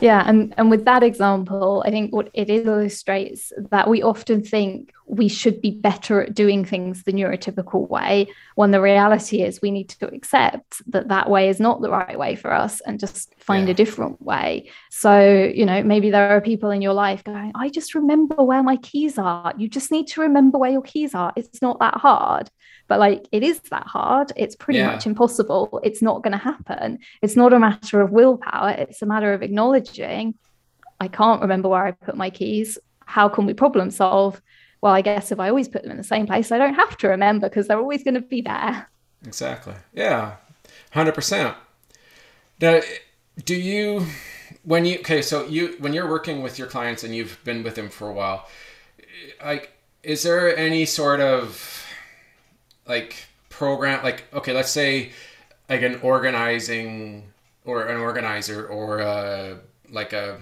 yeah and and with that example i think what it illustrates that we often think we should be better at doing things the neurotypical way when the reality is we need to accept that that way is not the right way for us and just find yeah. a different way. So you know maybe there are people in your life going i just remember where my keys are. You just need to remember where your keys are. It's not that hard but like it is that hard. It's pretty yeah. much impossible. It's not going to happen. It's not a matter of willpower. It's a matter of acknowledging i can't remember where i put my keys. How can we problem solve? Well i guess if i always put them in the same place i don't have to remember because they're always going to be there. Exactly. Yeah. 100% now do you when you okay so you when you're working with your clients and you've been with them for a while like is there any sort of like program like okay let's say like an organizing or an organizer or uh, like a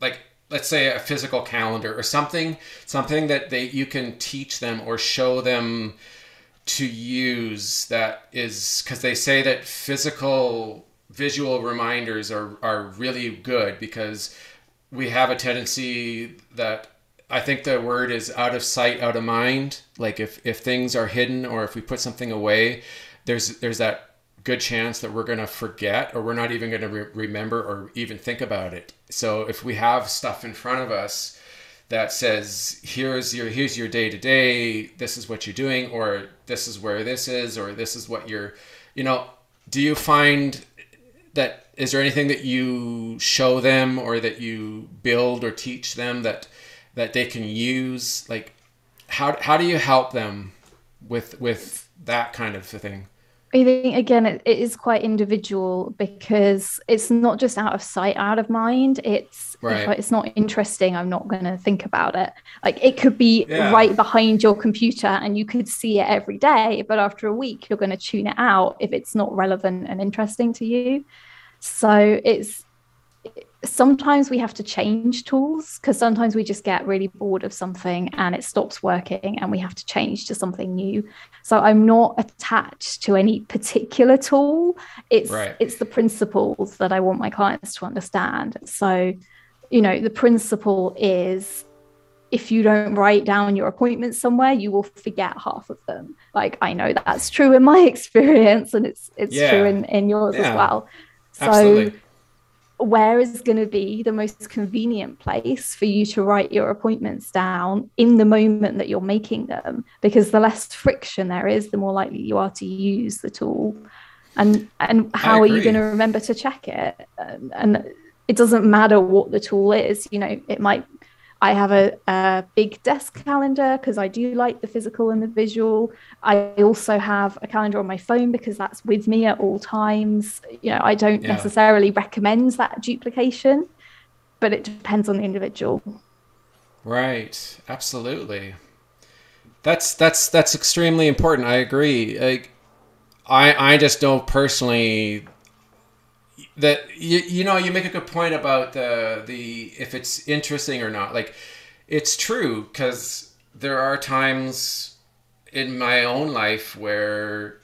like let's say a physical calendar or something something that they you can teach them or show them to use that is because they say that physical visual reminders are, are really good because we have a tendency that I think the word is out of sight, out of mind. Like if if things are hidden or if we put something away, there's there's that good chance that we're going to forget or we're not even going to re- remember or even think about it. So if we have stuff in front of us that says here's your here's your day to day, this is what you're doing or this is where this is or this is what you're you know, do you find that is there anything that you show them or that you build or teach them that that they can use like how how do you help them with with that kind of thing I think again it, it is quite individual because it's not just out of sight, out of mind. It's right. it's not interesting, I'm not going to think about it. Like it could be yeah. right behind your computer and you could see it every day, but after a week you're going to tune it out if it's not relevant and interesting to you. So it's sometimes we have to change tools because sometimes we just get really bored of something and it stops working and we have to change to something new so i'm not attached to any particular tool it's right. it's the principles that i want my clients to understand so you know the principle is if you don't write down your appointments somewhere you will forget half of them like i know that's true in my experience and it's it's yeah. true in in yours yeah. as well so Absolutely where is going to be the most convenient place for you to write your appointments down in the moment that you're making them? Because the less friction there is the more likely you are to use the tool. And and how are you going to remember to check it? And, and it doesn't matter what the tool is you know it might I have a, a big desk calendar because I do like the physical and the visual. I also have a calendar on my phone because that's with me at all times. You know, I don't yeah. necessarily recommend that duplication, but it depends on the individual. Right. Absolutely. That's that's that's extremely important. I agree. Like, I I just don't personally that you, you know you make a good point about the the if it's interesting or not. Like it's true because there are times in my own life where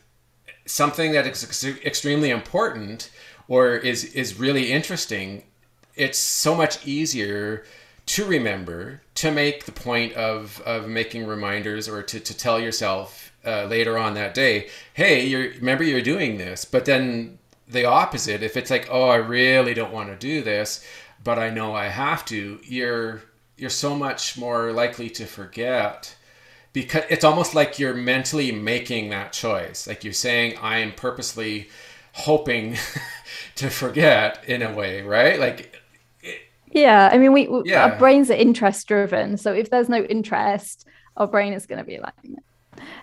something that is ex- extremely important or is is really interesting it's so much easier to remember to make the point of of making reminders or to, to tell yourself uh, later on that day hey you remember you're doing this but then the opposite if it's like oh i really don't want to do this but i know i have to you're you're so much more likely to forget because it's almost like you're mentally making that choice like you're saying i am purposely hoping to forget in a way right like yeah, I mean, we, yeah. our brains are interest driven. So if there's no interest, our brain is going to be like,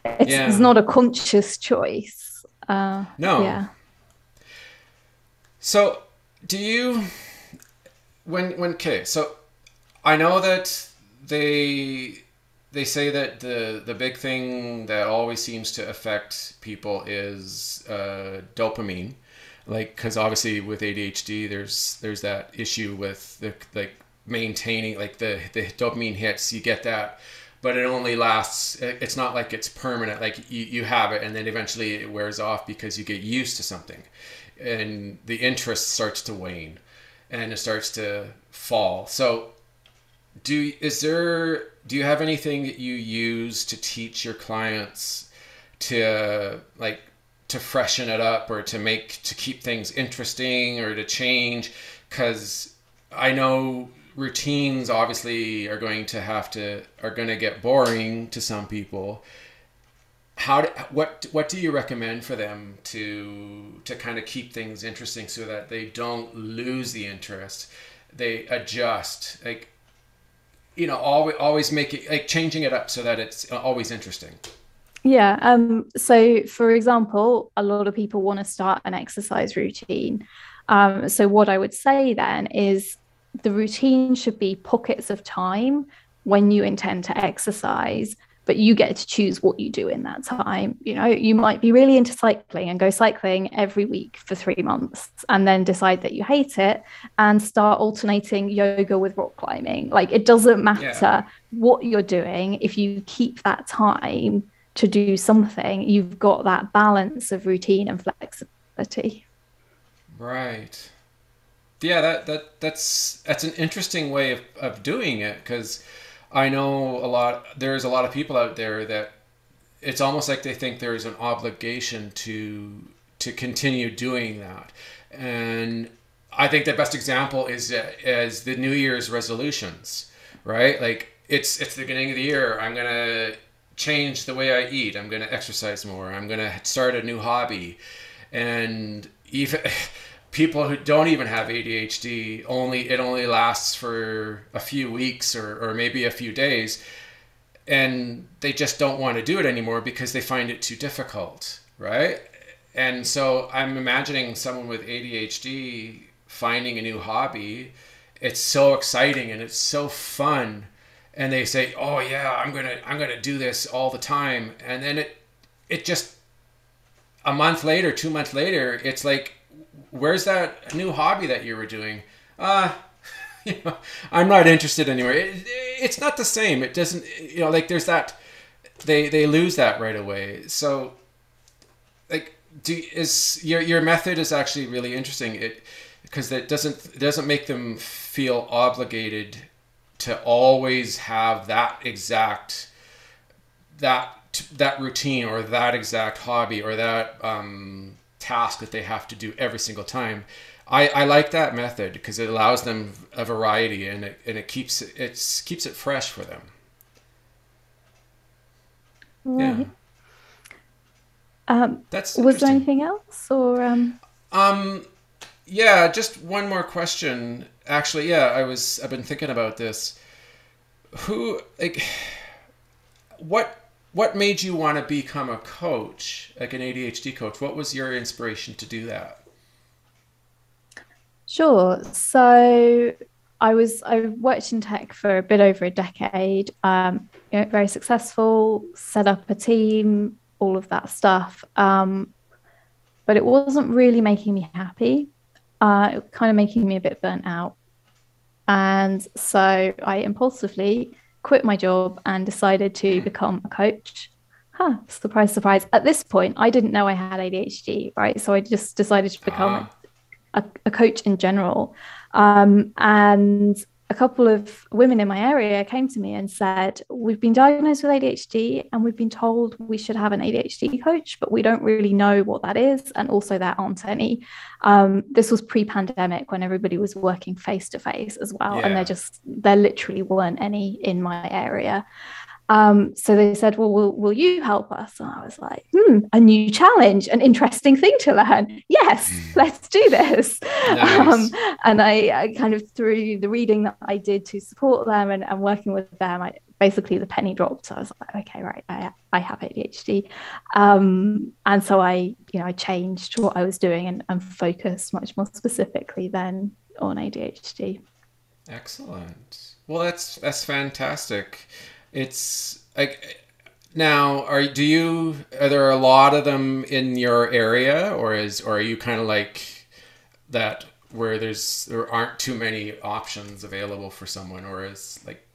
it's, yeah. it's not a conscious choice. Uh, no. Yeah. So do you, when, when, okay, so I know that they, they say that the, the big thing that always seems to affect people is uh, dopamine. Like because obviously with ADHD there's there's that issue with the like maintaining like the the dopamine hits you get that but it only lasts it's not like it's permanent like you, you have it and then eventually it wears off because you get used to something and the interest starts to wane and it starts to fall. So do is there do you have anything that you use to teach your clients to like to freshen it up or to make to keep things interesting or to change? Because I know routines obviously are going to have to are going to get boring to some people how do, what what do you recommend for them to to kind of keep things interesting so that they don't lose the interest they adjust like you know always always make it like changing it up so that it's always interesting yeah. Um, so, for example, a lot of people want to start an exercise routine. Um, so, what I would say then is the routine should be pockets of time when you intend to exercise, but you get to choose what you do in that time. You know, you might be really into cycling and go cycling every week for three months and then decide that you hate it and start alternating yoga with rock climbing. Like, it doesn't matter yeah. what you're doing if you keep that time to do something, you've got that balance of routine and flexibility. Right. Yeah, that, that that's that's an interesting way of, of doing it because I know a lot there's a lot of people out there that it's almost like they think there's an obligation to to continue doing that. And I think the best example is as the New Year's resolutions, right? Like it's it's the beginning of the year. I'm gonna change the way I eat. I'm going to exercise more. I'm going to start a new hobby. And even people who don't even have ADHD, only it only lasts for a few weeks or, or maybe a few days. And they just don't want to do it anymore because they find it too difficult, right? And so I'm imagining someone with ADHD finding a new hobby. It's so exciting and it's so fun and they say, "Oh yeah, I'm gonna I'm gonna do this all the time," and then it it just a month later, two months later, it's like, "Where's that new hobby that you were doing?" Uh you know, I'm not interested anymore. It, it's not the same. It doesn't, you know, like there's that, they they lose that right away. So, like, do is your your method is actually really interesting. It because it doesn't it doesn't make them feel obligated to always have that exact that that routine or that exact hobby or that um, task that they have to do every single time. I, I like that method because it allows them a variety and it, and it keeps it it's, keeps it fresh for them. Right. Yeah. Um, That's was there anything else or um... um yeah just one more question actually, yeah, I was. I've been thinking about this. Who like what what made you want to become a coach, like an ADHD coach? What was your inspiration to do that? Sure. So I was I worked in tech for a bit over a decade. Um, you know, very successful. Set up a team, all of that stuff. Um, but it wasn't really making me happy. Uh, kind of making me a bit burnt out. And so I impulsively quit my job and decided to become a coach. Huh, surprise, surprise. At this point, I didn't know I had ADHD, right? So I just decided to become ah. a, a coach in general. Um, and a couple of women in my area came to me and said, We've been diagnosed with ADHD and we've been told we should have an ADHD coach, but we don't really know what that is. And also, there aren't any. Um, this was pre pandemic when everybody was working face to face as well. Yeah. And there just, there literally weren't any in my area. Um, so they said, well, will, will you help us? And I was like, hmm, a new challenge, an interesting thing to learn. Yes, mm. let's do this. Nice. Um, and I, I, kind of, through the reading that I did to support them and, and working with them, I basically the penny dropped. So I was like, okay, right, I, I have ADHD. Um, and so I, you know, I changed what I was doing and, and focused much more specifically then on ADHD. Excellent. Well, that's that's fantastic it's like now are do you are there a lot of them in your area or is or are you kind of like that where there's there aren't too many options available for someone or is like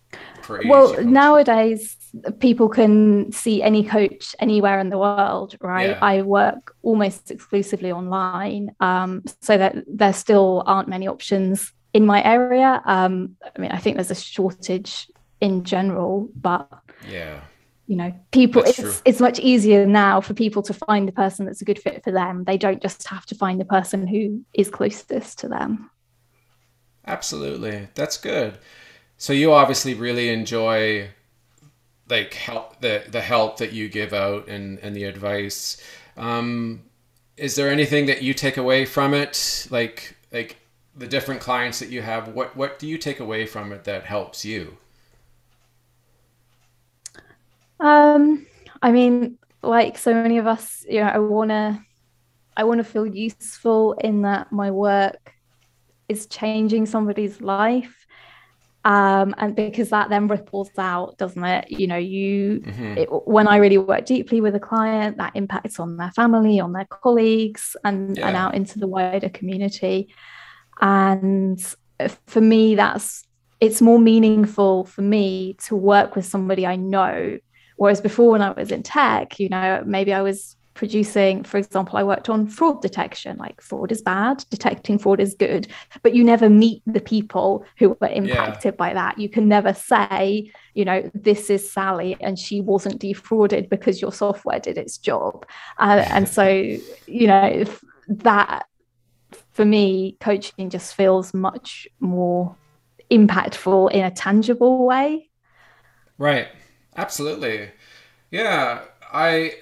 for well nowadays people can see any coach anywhere in the world right? Yeah. i work almost exclusively online um, so that there still aren't many options in my area. Um, i mean i think there's a shortage in general but yeah. you know people that's it's true. it's much easier now for people to find the person that's a good fit for them. They don't just have to find the person who is closest to them. Absolutely. That's good. So you obviously really enjoy like help the the help that you give out and and the advice. Um is there anything that you take away from it? Like like the different clients that you have what what do you take away from it that helps you um, I mean, like so many of us, you know, I wanna I wanna feel useful in that my work is changing somebody's life. Um, and because that then ripples out, doesn't it? You know, you mm-hmm. it, when I really work deeply with a client, that impacts on their family, on their colleagues, and yeah. and out into the wider community. And for me, that's it's more meaningful for me to work with somebody I know Whereas before, when I was in tech, you know, maybe I was producing, for example, I worked on fraud detection. Like fraud is bad, detecting fraud is good, but you never meet the people who were impacted yeah. by that. You can never say, you know, this is Sally and she wasn't defrauded because your software did its job. Uh, and so, you know, that for me, coaching just feels much more impactful in a tangible way. Right. Absolutely. Yeah, I.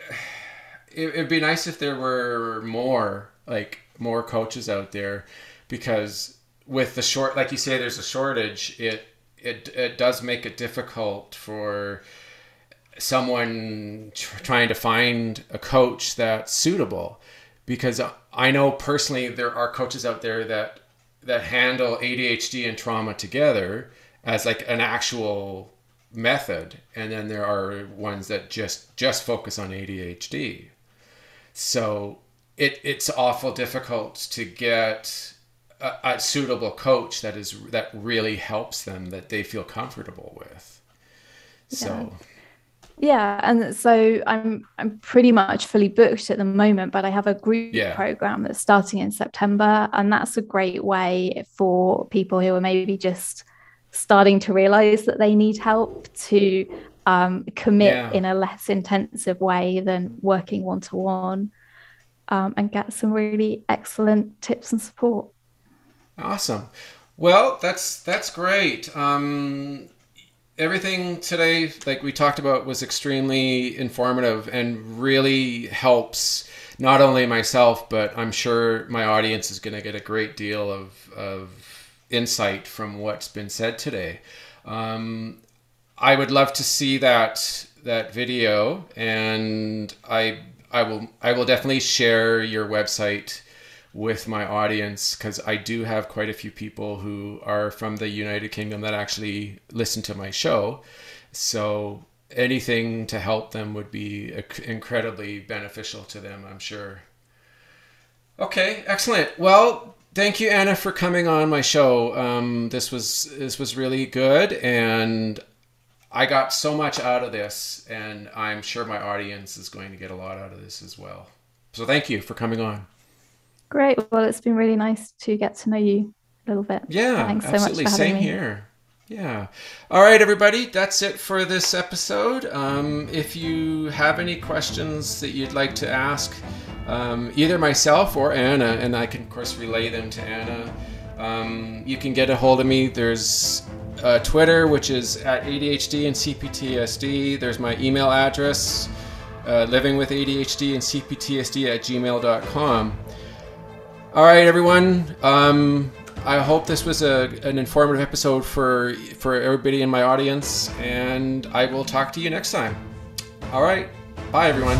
It, would be nice if there were more like more coaches out there, because with the short, like you say, there's a shortage. It it it does make it difficult for someone tr- trying to find a coach that's suitable because I know personally there are coaches out there that that handle ADHD and trauma together as like an actual method and then there are ones that just just focus on ADHD so it it's awful difficult to get a, a, suitable coach that is that really helps them that they feel comfortable with so yeah. yeah and so i'm i'm pretty much fully booked at the moment but i have a group yeah. program that's starting in september and that's a great way for people who are maybe just starting to realize that they need help to um, commit yeah. in a less intensive way than working one to one and get some really excellent tips and support. Awesome. Well, that's that's great. Um, everything today, like we talked about, was extremely informative and really helps not only myself, but I'm sure my audience is going to get a great deal of, of insight from what's been said today. Um, I would love to see that that video, and I I will I will definitely share your website with my audience because I do have quite a few people who are from the United Kingdom that actually listen to my show. So anything to help them would be incredibly beneficial to them, I'm sure. Okay, excellent. Well, thank you, Anna, for coming on my show. Um, this was this was really good, and I got so much out of this, and I'm sure my audience is going to get a lot out of this as well. So thank you for coming on. Great. Well, it's been really nice to get to know you a little bit. Yeah, Thanks so absolutely. much for having Same me. here. Yeah. All right, everybody. That's it for this episode. Um, if you have any questions that you'd like to ask, um, either myself or Anna, and I can, of course, relay them to Anna, um, you can get a hold of me. There's uh, Twitter, which is at ADHD and CPTSD. There's my email address, uh, living with ADHD and CPTSD at gmail.com. All right, everyone. Um, I hope this was a, an informative episode for for everybody in my audience, and I will talk to you next time. All right, bye, everyone.